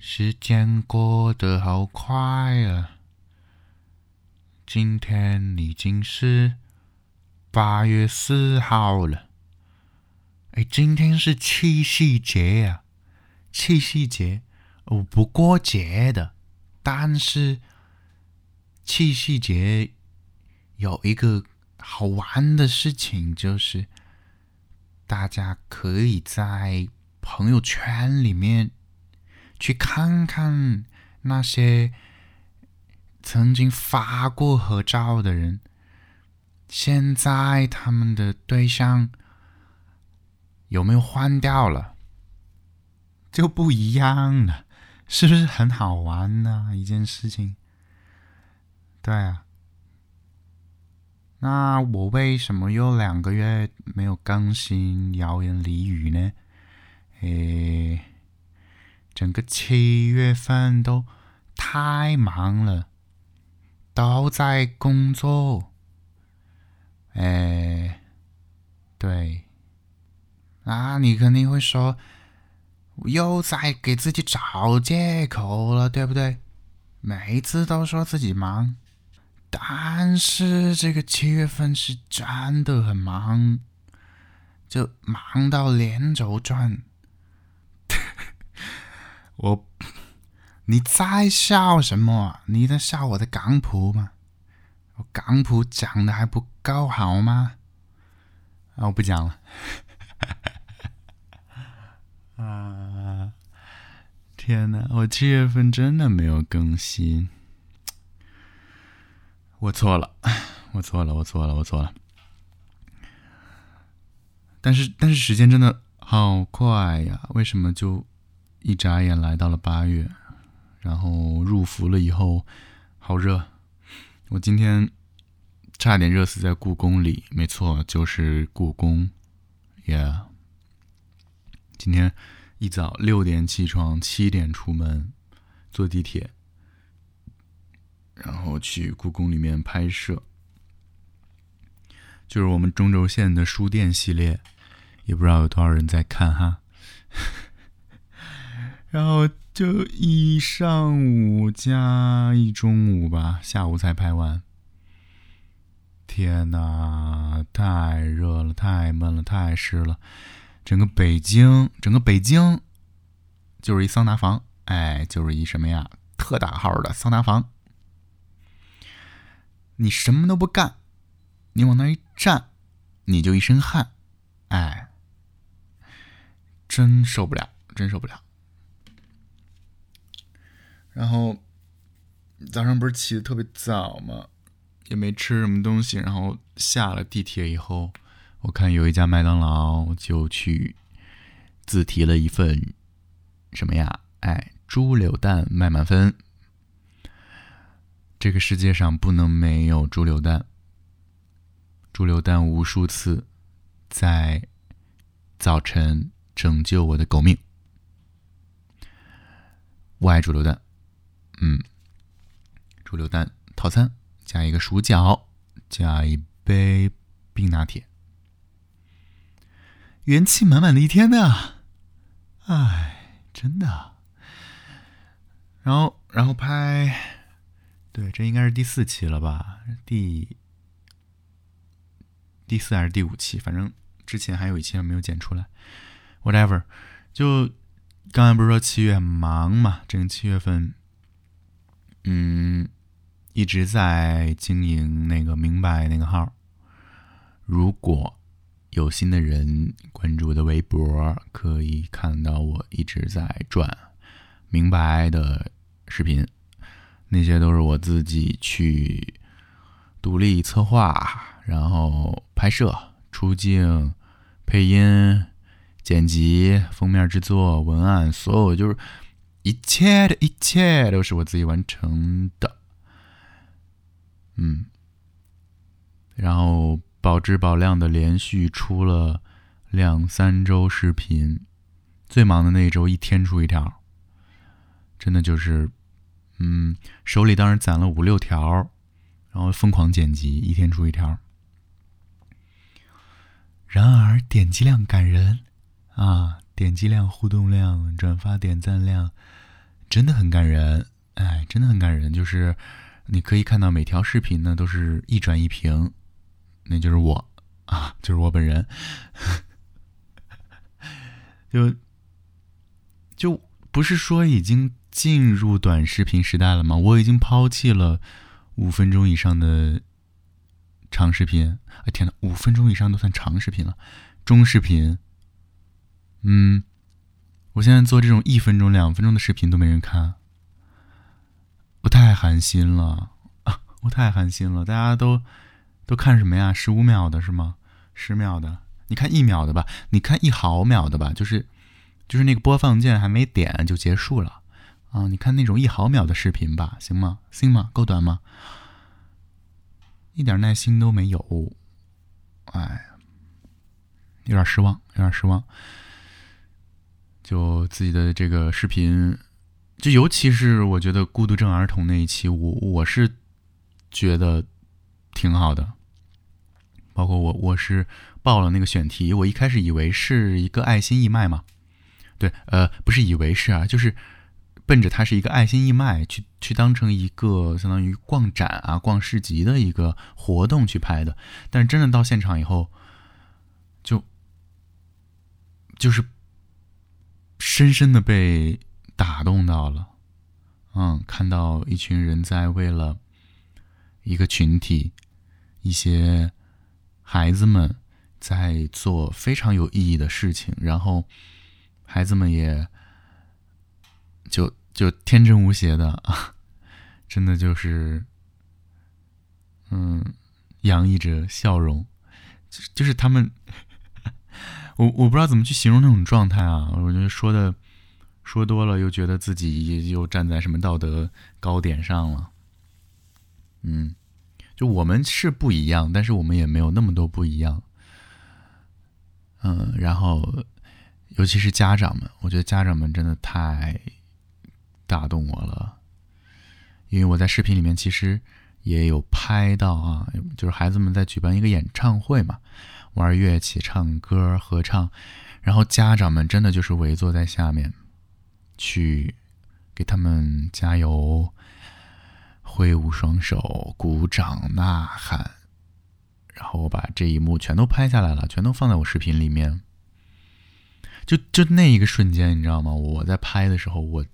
时间过得好快啊！今天已经是八月四号了。哎，今天是七夕节啊！七夕节，我不过节的，但是七夕节有一个好玩的事情，就是大家可以在朋友圈里面。去看看那些曾经发过合照的人，现在他们的对象有没有换掉了？就不一样了，是不是很好玩呢？一件事情。对啊，那我为什么又两个月没有更新谣言俚语呢？诶。整个七月份都太忙了，都在工作。哎，对，那你肯定会说，又在给自己找借口了，对不对？每次都说自己忙，但是这个七月份是真的很忙，就忙到连轴转。我，你在笑什么？你在笑我的港普吗？我港普讲的还不够好吗？啊，我不讲了。啊！天哪，我七月份真的没有更新，我错了，我错了，我错了，我错了。但是，但是时间真的好快呀！为什么就？一眨眼来到了八月，然后入伏了以后，好热。我今天差点热死在故宫里，没错，就是故宫。Yeah，今天一早六点起床，七点出门，坐地铁，然后去故宫里面拍摄，就是我们中轴线的书店系列，也不知道有多少人在看哈。然后就一上午加一中午吧，下午才拍完。天呐，太热了，太闷了，太湿了。整个北京，整个北京就是一桑拿房，哎，就是一什么呀，特大号的桑拿房。你什么都不干，你往那一站，你就一身汗，哎，真受不了，真受不了。然后早上不是起的特别早吗？也没吃什么东西。然后下了地铁以后，我看有一家麦当劳，就去自提了一份什么呀？哎，猪柳蛋麦满分。这个世界上不能没有猪柳蛋。猪柳蛋无数次在早晨拯救我的狗命。我爱猪柳蛋。嗯，猪柳蛋套餐加一个薯饺，加一杯冰拿铁，元气满满的一天呢。哎，真的。然后，然后拍，对，这应该是第四期了吧？第第四还是第五期？反正之前还有一期没有剪出来。Whatever，就刚才不是说七月忙嘛？整个七月份。嗯，一直在经营那个明白那个号。如果有新的人关注我的微博，可以看到我一直在转明白的视频，那些都是我自己去独立策划，然后拍摄、出镜、配音、剪辑、封面制作、文案，所有就是。一切的一切都是我自己完成的，嗯，然后保质保量的连续出了两三周视频，最忙的那一周一天出一条，真的就是，嗯，手里当时攒了五六条，然后疯狂剪辑，一天出一条。然而点击量感人啊，点击量、互动量、转发、点赞量。真的很感人，哎，真的很感人。就是你可以看到每条视频呢都是一转一屏，那就是我啊，就是我本人。就就不是说已经进入短视频时代了吗？我已经抛弃了五分钟以上的长视频。哎天呐，五分钟以上都算长视频了，中视频。嗯，我现在做这种一分钟、两分钟的视频都没人看，我太寒心了啊！我太寒心了，大家都都看什么呀？十五秒的是吗？十秒的？你看一秒的吧？你看一毫秒的吧？就是就是那个播放键还没点就结束了啊！你看那种一毫秒的视频吧，行吗？行吗？够短吗？一点耐心都没有，哎，有点失望，有点失望。就自己的这个视频，就尤其是我觉得孤独症儿童那一期，我我是觉得挺好的。包括我我是报了那个选题，我一开始以为是一个爱心义卖嘛，对，呃，不是以为是啊，就是奔着它是一个爱心义卖去去当成一个相当于逛展啊、逛市集的一个活动去拍的。但是真的到现场以后，就就是。深深的被打动到了，嗯，看到一群人在为了一个群体，一些孩子们在做非常有意义的事情，然后孩子们也就就天真无邪的啊，真的就是，嗯，洋溢着笑容，就是他们。我我不知道怎么去形容那种状态啊！我觉得说的说多了，又觉得自己又站在什么道德高点上了。嗯，就我们是不一样，但是我们也没有那么多不一样。嗯，然后尤其是家长们，我觉得家长们真的太打动我了，因为我在视频里面其实也有拍到啊，就是孩子们在举办一个演唱会嘛。玩乐器、唱歌、合唱，然后家长们真的就是围坐在下面，去给他们加油、挥舞双手、鼓掌、呐喊。然后我把这一幕全都拍下来了，全都放在我视频里面。就就那一个瞬间，你知道吗？我在拍的时候，我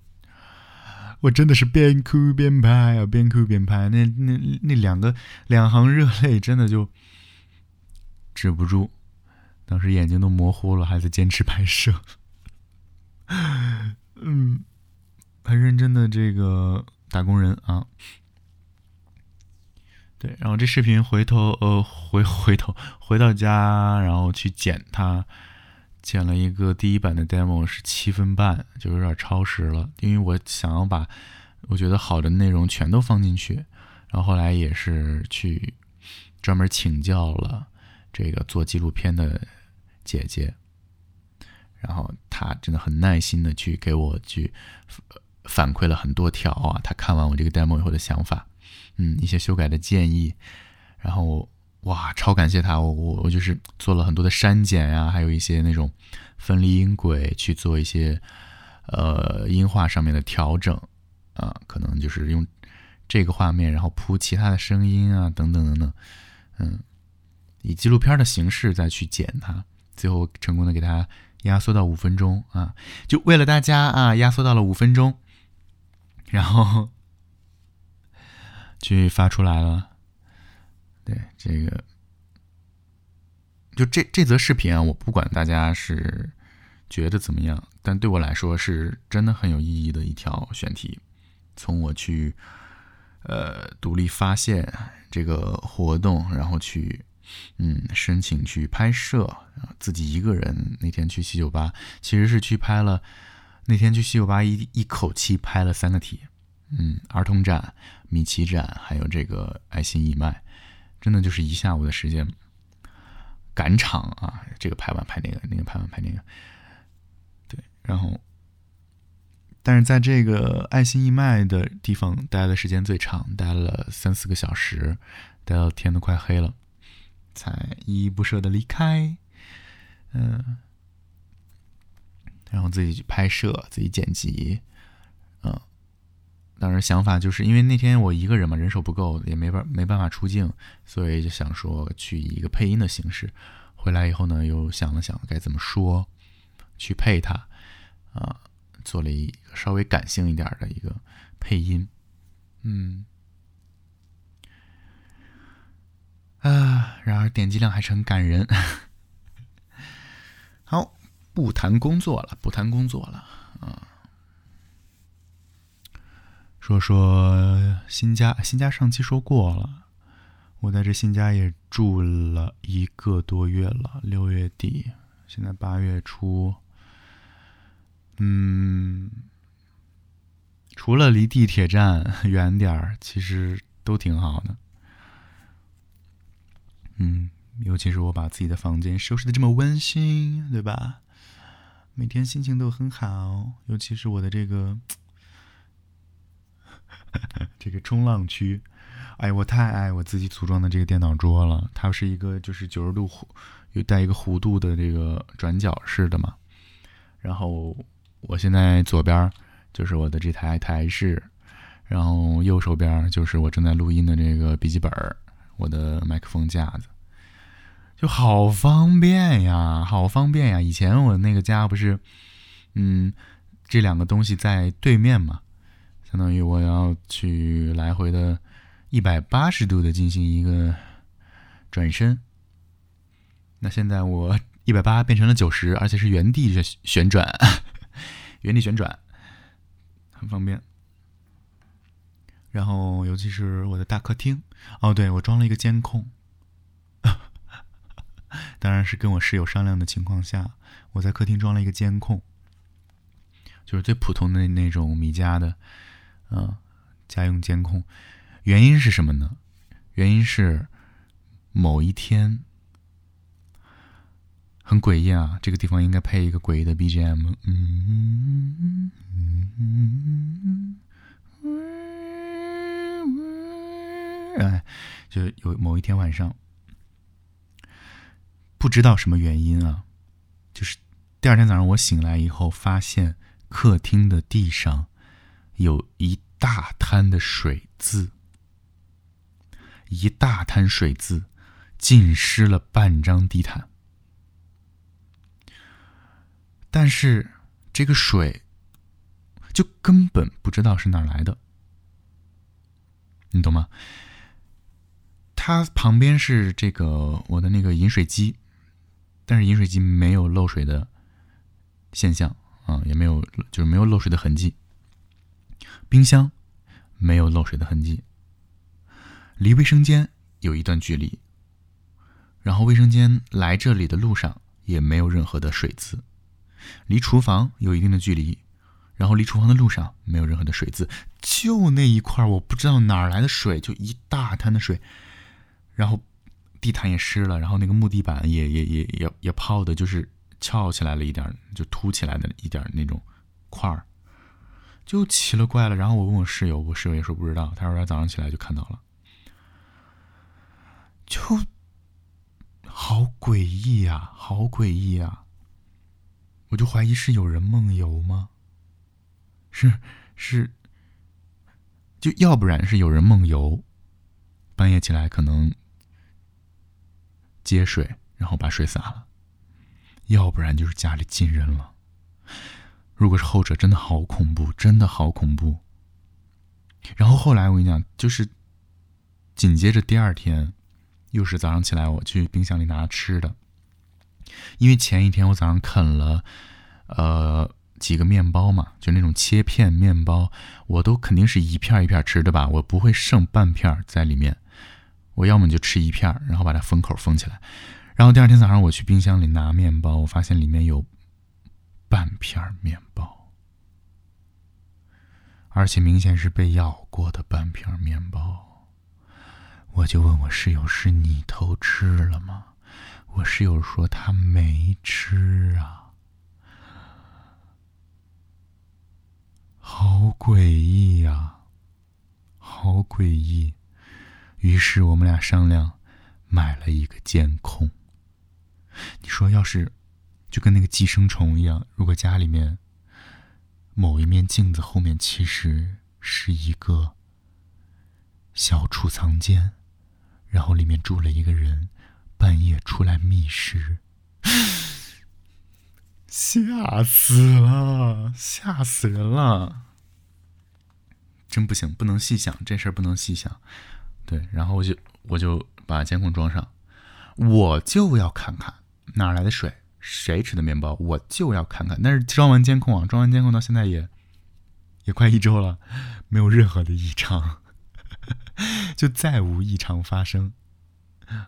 我真的是边哭边拍啊，边哭边拍。那那那两个两行热泪，真的就。止不住，当时眼睛都模糊了，还在坚持拍摄。嗯，很认真的这个打工人啊。对，然后这视频回头呃回回头回到家，然后去剪它，剪了一个第一版的 demo 是七分半，就有点超时了，因为我想要把我觉得好的内容全都放进去，然后后来也是去专门请教了。这个做纪录片的姐姐，然后她真的很耐心的去给我去反馈了很多条啊，她看完我这个 demo 以后的想法，嗯，一些修改的建议，然后哇，超感谢她，我我我就是做了很多的删减呀，还有一些那种分离音轨去做一些呃音画上面的调整啊，可能就是用这个画面，然后铺其他的声音啊，等等等等，嗯。以纪录片的形式再去剪它，最后成功的给它压缩到五分钟啊！就为了大家啊，压缩到了五分钟，然后去发出来了。对这个，就这这则视频啊，我不管大家是觉得怎么样，但对我来说是真的很有意义的一条选题。从我去呃独立发现这个活动，然后去。嗯，申请去拍摄，自己一个人那天去西九八，其实是去拍了。那天去西九八一一口气拍了三个题，嗯，儿童展、米奇展，还有这个爱心义卖，真的就是一下午的时间赶场啊！这个拍完拍那个，那个拍完拍那个，对，然后，但是在这个爱心义卖的地方待的时间最长，待了三四个小时，待到天都快黑了。才依依不舍的离开，嗯，然后自己去拍摄，自己剪辑，嗯，当时想法就是因为那天我一个人嘛，人手不够，也没办没办法出镜，所以就想说去以一个配音的形式。回来以后呢，又想了想该怎么说，去配它，啊，做了一个稍微感性一点的一个配音，嗯，啊，然而点击量还是很感人。好，不谈工作了，不谈工作了，啊。说说新家，新家上期说过了，我在这新家也住了一个多月了，六月底，现在八月初，嗯，除了离地铁站远点儿，其实都挺好的，嗯，尤其是我把自己的房间收拾的这么温馨，对吧？每天心情都很好，尤其是我的这个。这个冲浪区，哎，我太爱我自己组装的这个电脑桌了。它是一个就是九十度弧，有带一个弧度的这个转角式的嘛。然后我现在左边就是我的这台台式，然后右手边就是我正在录音的这个笔记本儿，我的麦克风架子，就好方便呀，好方便呀。以前我那个家不是，嗯，这两个东西在对面嘛。相当于我要去来回的，一百八十度的进行一个转身。那现在我一百八变成了九十，而且是原地旋旋转，原地旋转，很方便。然后，尤其是我的大客厅，哦，对我装了一个监控，当然是跟我室友商量的情况下，我在客厅装了一个监控，就是最普通的那种米家的。嗯，家用监控，原因是什么呢？原因是某一天很诡异啊，这个地方应该配一个诡异的 BGM。嗯，哎，就有某一天晚上，不知道什么原因啊，就是第二天早上我醒来以后，发现客厅的地上。有一大滩的水渍，一大滩水渍浸湿了半张地毯。但是这个水就根本不知道是哪来的，你懂吗？它旁边是这个我的那个饮水机，但是饮水机没有漏水的现象啊，也没有就是没有漏水的痕迹。冰箱没有漏水的痕迹，离卫生间有一段距离，然后卫生间来这里的路上也没有任何的水渍，离厨房有一定的距离，然后离厨房的路上没有任何的水渍，就那一块我不知道哪来的水，就一大滩的水，然后地毯也湿了，然后那个木地板也也也也也泡的，就是翘起来了一点，就凸起来的一点那种块儿。就奇了怪了，然后我问我室友，我室友也说不知道。他说他早上起来就看到了，就好诡异呀，好诡异呀！我就怀疑是有人梦游吗？是是，就要不然是有人梦游，半夜起来可能接水，然后把水洒了；要不然就是家里进人了。如果是后者，真的好恐怖，真的好恐怖。然后后来我跟你讲，就是紧接着第二天，又是早上起来，我去冰箱里拿吃的，因为前一天我早上啃了呃几个面包嘛，就那种切片面包，我都肯定是一片一片吃的吧，我不会剩半片在里面，我要么就吃一片，然后把它封口封起来。然后第二天早上我去冰箱里拿面包，我发现里面有。半片面包，而且明显是被咬过的半片面包。我就问我室友：“是你偷吃了吗？”我室友说：“他没吃啊。”好诡异呀，好诡异。于是我们俩商量，买了一个监控。你说要是……就跟那个寄生虫一样，如果家里面某一面镜子后面其实是一个小储藏间，然后里面住了一个人，半夜出来觅食，吓死了，吓死人了，真不行，不能细想这事儿，不能细想。对，然后我就我就把监控装上，我就要看看哪来的水。谁吃的面包，我就要看看。但是装完监控啊，装完监控到现在也也快一周了，没有任何的异常，就再无异常发生。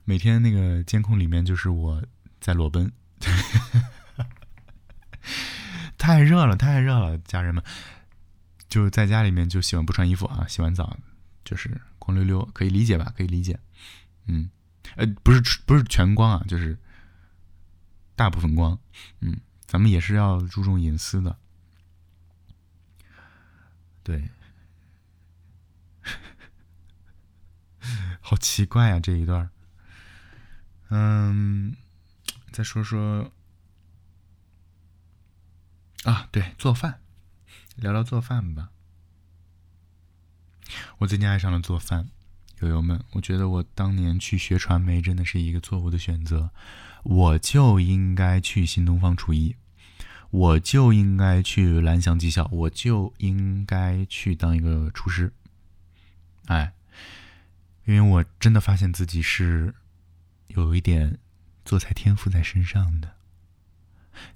每天那个监控里面就是我在裸奔，太热了，太热了，家人们，就在家里面就喜欢不穿衣服啊，洗完澡就是光溜溜，可以理解吧？可以理解。嗯，呃，不是不是全光啊，就是。大部分光，嗯，咱们也是要注重隐私的，对，好奇怪啊这一段嗯，再说说啊，对，做饭，聊聊做饭吧。我最近爱上了做饭，友友们，我觉得我当年去学传媒真的是一个错误的选择。我就应该去新东方厨艺，我就应该去蓝翔技校，我就应该去当一个厨师。哎，因为我真的发现自己是有一点做菜天赋在身上的。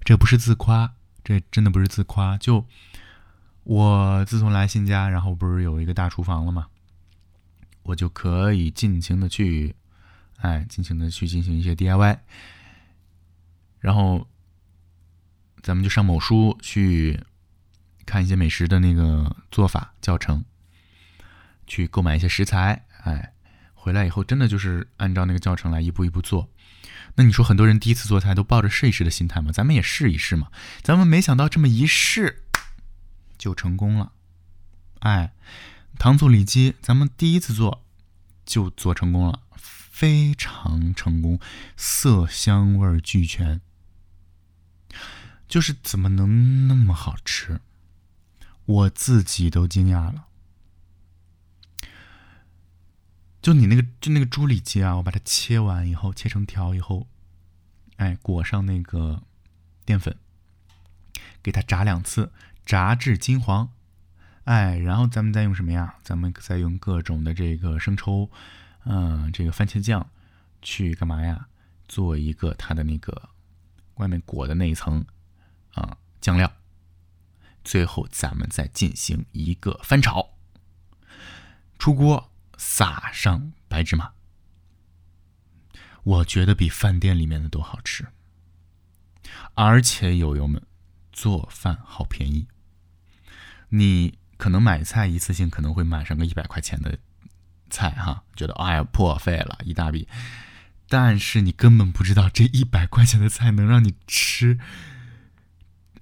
这不是自夸，这真的不是自夸。就我自从来新家，然后不是有一个大厨房了吗？我就可以尽情的去，哎，尽情的去进行一些 DIY。然后，咱们就上某书去看一些美食的那个做法教程，去购买一些食材，哎，回来以后真的就是按照那个教程来一步一步做。那你说很多人第一次做菜都抱着试一试的心态嘛？咱们也试一试嘛。咱们没想到这么一试就成功了，哎，糖醋里脊咱们第一次做就做成功了，非常成功，色香味俱全。就是怎么能那么好吃？我自己都惊讶了。就你那个，就那个猪里脊啊，我把它切完以后，切成条以后，哎，裹上那个淀粉，给它炸两次，炸至金黄，哎，然后咱们再用什么呀？咱们再用各种的这个生抽，嗯，这个番茄酱，去干嘛呀？做一个它的那个外面裹的那一层。啊，酱料，最后咱们再进行一个翻炒，出锅撒上白芝麻，我觉得比饭店里面的都好吃，而且友友们做饭好便宜，你可能买菜一次性可能会买上个一百块钱的菜哈，觉得哎呀破费了一大笔，但是你根本不知道这一百块钱的菜能让你吃。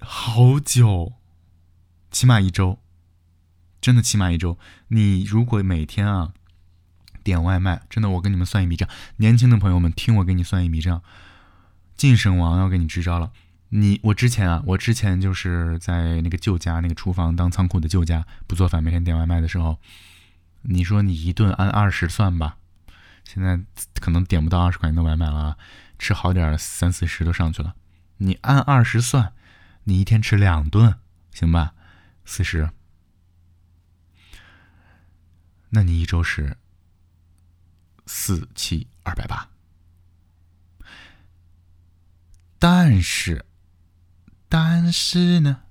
好久，起码一周，真的起码一周。你如果每天啊点外卖，真的，我跟你们算一笔账。年轻的朋友们，听我给你算一笔账。晋省王要给你支招了。你我之前啊，我之前就是在那个旧家那个厨房当仓库的旧家，不做饭，每天点外卖的时候，你说你一顿按二十算吧，现在可能点不到二十块钱的外卖了，吃好点三四十都上去了。你按二十算。你一天吃两顿，行吧？四十，那你一周是四七二百八。但是，但是呢，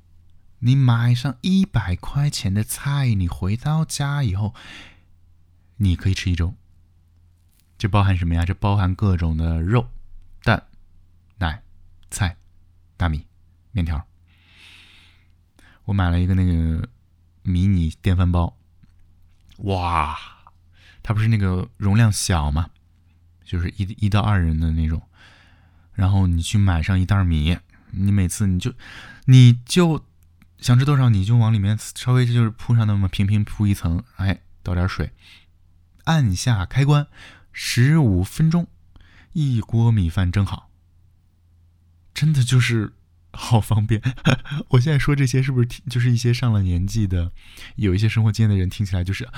你买上一百块钱的菜，你回到家以后，你可以吃一周。这包含什么呀？这包含各种的肉、蛋、奶、菜、大米。面条，我买了一个那个迷你电饭煲，哇，它不是那个容量小吗？就是一一到二人的那种，然后你去买上一袋米，你每次你就你就想吃多少，你就往里面稍微就是铺上那么平平铺一层，哎，倒点水，按下开关，十五分钟，一锅米饭蒸好，真的就是。好方便。我现在说这些是不是听就是一些上了年纪的、有一些生活经验的人听起来就是，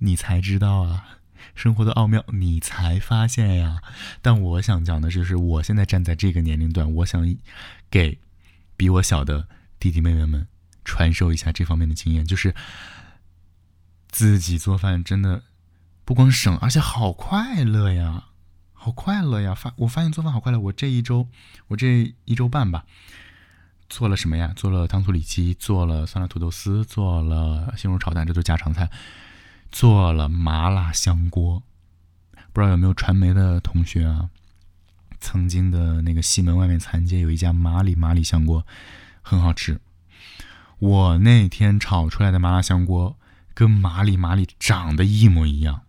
你才知道啊，生活的奥妙你才发现呀。但我想讲的就是，我现在站在这个年龄段，我想给比我小的弟弟妹妹们传授一下这方面的经验，就是自己做饭真的不光省，而且好快乐呀。好快乐呀！发我发现做饭好快乐。我这一周，我这一周半吧，做了什么呀？做了糖醋里脊，做了酸辣土豆丝，做了西红柿炒蛋，这都家常菜。做了麻辣香锅，不知道有没有传媒的同学啊？曾经的那个西门外面残街有一家麻里麻里香锅，很好吃。我那天炒出来的麻辣香锅跟麻里麻里长得一模一样。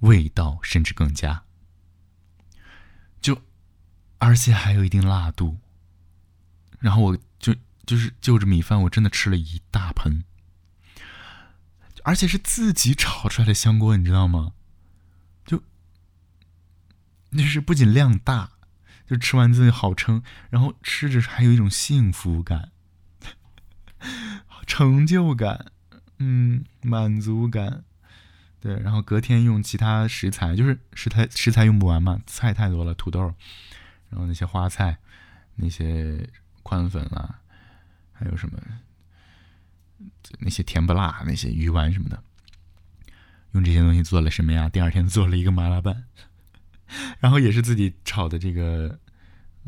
味道甚至更佳，就而且还有一定辣度。然后我就就是就着米饭，我真的吃了一大盆，而且是自己炒出来的香锅，你知道吗？就就是不仅量大，就吃完自己好撑，然后吃着还有一种幸福感、成就感，嗯，满足感。对，然后隔天用其他食材，就是食材食材用不完嘛，菜太多了，土豆，然后那些花菜，那些宽粉啦，还有什么那些甜不辣那些鱼丸什么的，用这些东西做了什么呀？第二天做了一个麻辣拌，然后也是自己炒的这个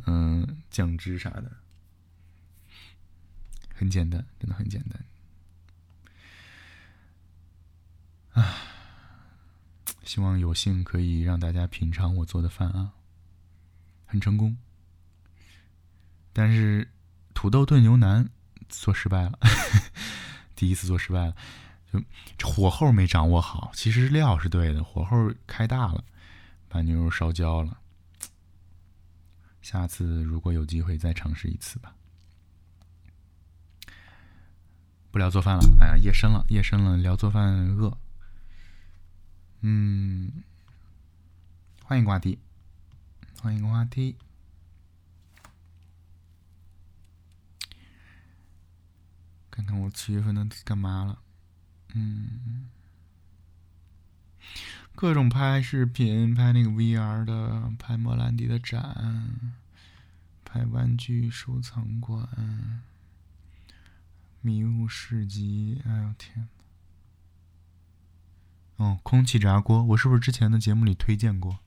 嗯酱汁啥的，很简单，真的很简单，啊。希望有幸可以让大家品尝我做的饭啊，很成功。但是土豆炖牛腩做失败了，第一次做失败了，就火候没掌握好。其实料是对的，火候开大了，把牛肉烧焦了。下次如果有机会再尝试一次吧。不聊做饭了，哎呀，夜深了，夜深了，聊做饭饿。嗯，换一个话题，换一个话题，看看我七月份都干嘛了。嗯，各种拍视频，拍那个 VR 的，拍莫兰迪的展，拍玩具收藏馆，迷雾市集。哎呦天！哦，空气炸锅，我是不是之前的节目里推荐过？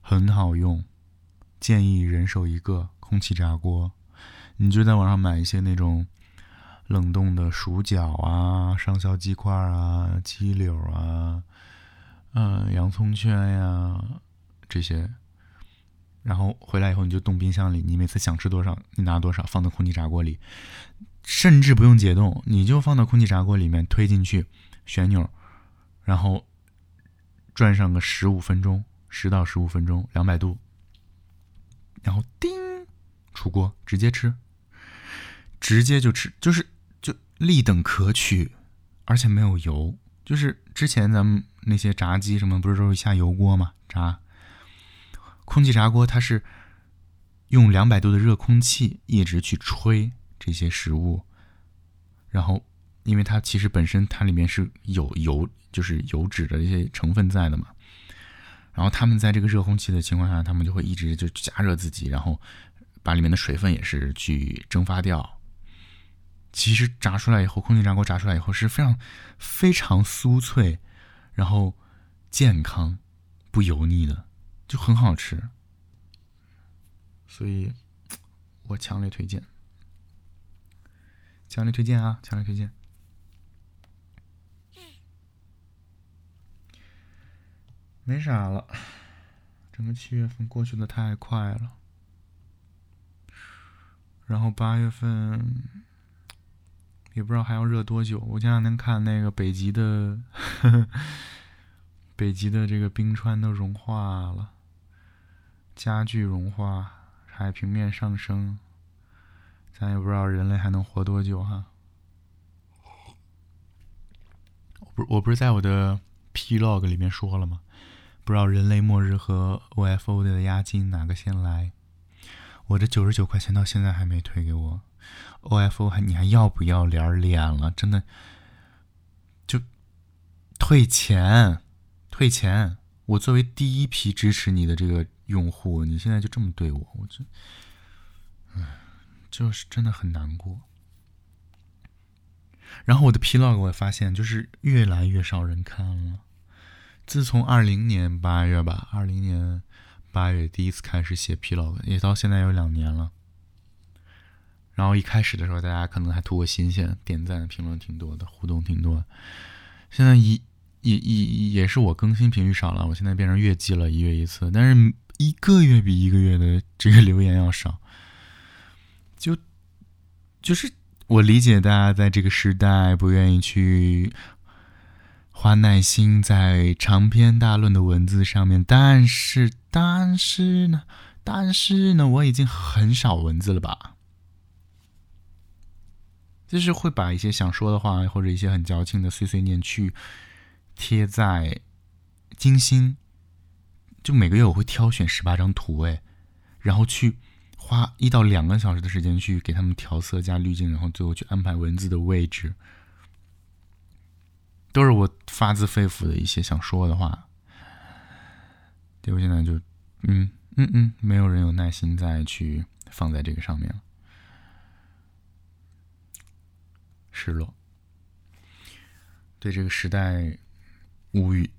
很好用，建议人手一个空气炸锅。你就在网上买一些那种冷冻的薯角啊、上校鸡块啊、鸡柳啊、嗯、洋葱圈呀这些，然后回来以后你就冻冰箱里，你每次想吃多少，你拿多少放到空气炸锅里，甚至不用解冻，你就放到空气炸锅里面推进去，旋钮。然后转上个十五分钟，十到十五分钟，两百度，然后叮出锅，直接吃，直接就吃，就是就立等可取，而且没有油。就是之前咱们那些炸鸡什么，不是都是下油锅嘛？炸空气炸锅，它是用两百度的热空气一直去吹这些食物，然后。因为它其实本身它里面是有油，就是油脂的一些成分在的嘛。然后他们在这个热空气的情况下，他们就会一直就加热自己，然后把里面的水分也是去蒸发掉。其实炸出来以后，空气炸锅炸出来以后是非常非常酥脆，然后健康不油腻的，就很好吃。所以我强烈推荐，强烈推荐啊，强烈推荐。没啥了，整个七月份过去的太快了，然后八月份也不知道还要热多久。我前两天看那个北极的呵呵，北极的这个冰川都融化了，加剧融化，海平面上升，咱也不知道人类还能活多久哈。我不，我不是在我的 P log 里面说了吗？不知道人类末日和 OFO 的押金哪个先来？我这九十九块钱到现在还没退给我，OFO 还你还要不要脸脸了？真的，就退钱，退钱！我作为第一批支持你的这个用户，你现在就这么对我，我这，唉，就是真的很难过。然后我的 P log 我也发现就是越来越少人看了，自从二零年八月吧，二零年。八月第一次开始写 P log，也到现在有两年了。然后一开始的时候，大家可能还图个新鲜，点赞、评论挺多的，互动挺多。现在一也也也是我更新频率少了，我现在变成月季了，一月一次，但是一个月比一个月的这个留言要少。就就是我理解大家在这个时代不愿意去。花耐心在长篇大论的文字上面，但是，但是呢，但是呢，我已经很少文字了吧？就是会把一些想说的话，或者一些很矫情的碎碎念去贴在精心。就每个月我会挑选十八张图，哎，然后去花一到两个小时的时间去给他们调色加滤镜，然后最后去安排文字的位置。都是我发自肺腑的一些想说的话，结果现在就，嗯嗯嗯，没有人有耐心再去放在这个上面了，失落，对这个时代无语。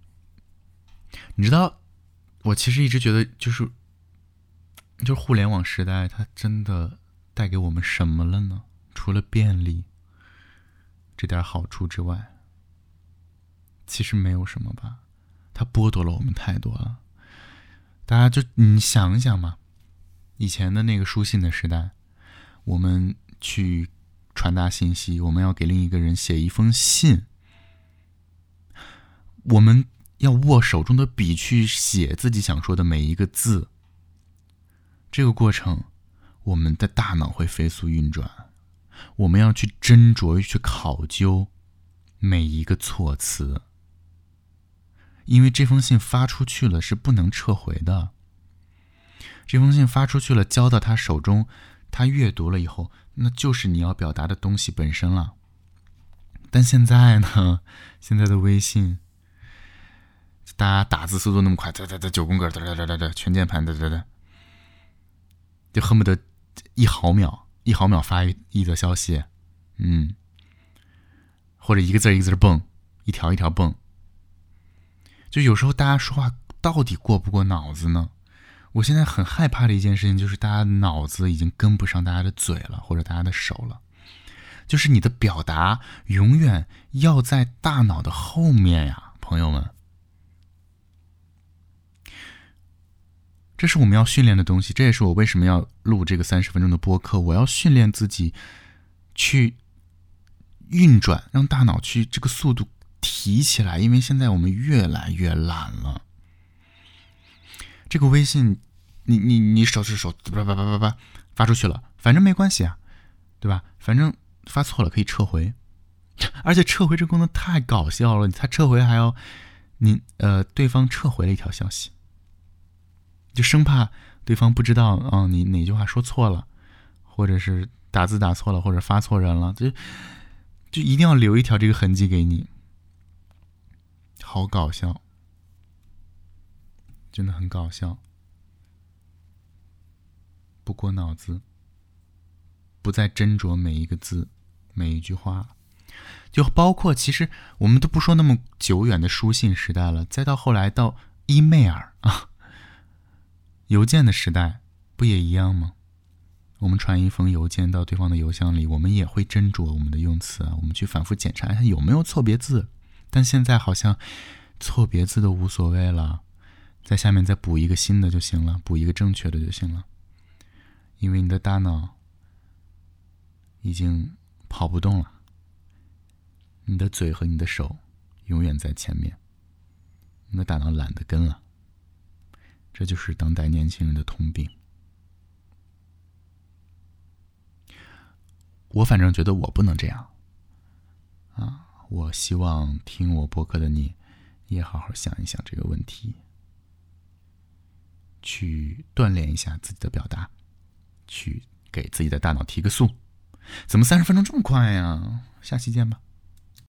你知道，我其实一直觉得，就是就是互联网时代，它真的带给我们什么了呢？除了便利这点好处之外。其实没有什么吧，它剥夺了我们太多了。大家就你想一想嘛，以前的那个书信的时代，我们去传达信息，我们要给另一个人写一封信，我们要握手中的笔去写自己想说的每一个字。这个过程，我们的大脑会飞速运转，我们要去斟酌、去考究每一个措辞。因为这封信发出去了是不能撤回的。这封信发出去了，交到他手中，他阅读了以后，那就是你要表达的东西本身了。但现在呢，现在的微信，大家打字速度那么快，哒哒哒九宫格，哒哒哒哒哒全键盘，哒哒哒，就恨不得一毫秒一毫秒发一一则消息，嗯，或者一个字一个字蹦，一条一条蹦。就有时候大家说话到底过不过脑子呢？我现在很害怕的一件事情就是大家脑子已经跟不上大家的嘴了，或者大家的手了。就是你的表达永远要在大脑的后面呀，朋友们。这是我们要训练的东西，这也是我为什么要录这个三十分钟的播客。我要训练自己去运转，让大脑去这个速度。提起来，因为现在我们越来越懒了。这个微信，你你你手是手，叭叭叭叭叭发出去了，反正没关系啊，对吧？反正发错了可以撤回，而且撤回这功能太搞笑了，他撤回还要你呃对方撤回了一条消息，就生怕对方不知道啊你哪句话说错了，或者是打字打错了，或者发错人了，就就一定要留一条这个痕迹给你。好搞笑，真的很搞笑。不过脑子，不再斟酌每一个字、每一句话，就包括其实我们都不说那么久远的书信时代了，再到后来到 email 啊，邮件的时代，不也一样吗？我们传一封邮件到对方的邮箱里，我们也会斟酌我们的用词啊，我们去反复检查一下有没有错别字。但现在好像错别字都无所谓了，在下面再补一个新的就行了，补一个正确的就行了。因为你的大脑已经跑不动了，你的嘴和你的手永远在前面，你的大脑懒得跟了。这就是当代年轻人的通病。我反正觉得我不能这样，啊。我希望听我播客的你，也好好想一想这个问题，去锻炼一下自己的表达，去给自己的大脑提个速。怎么三十分钟这么快呀？下期见吧。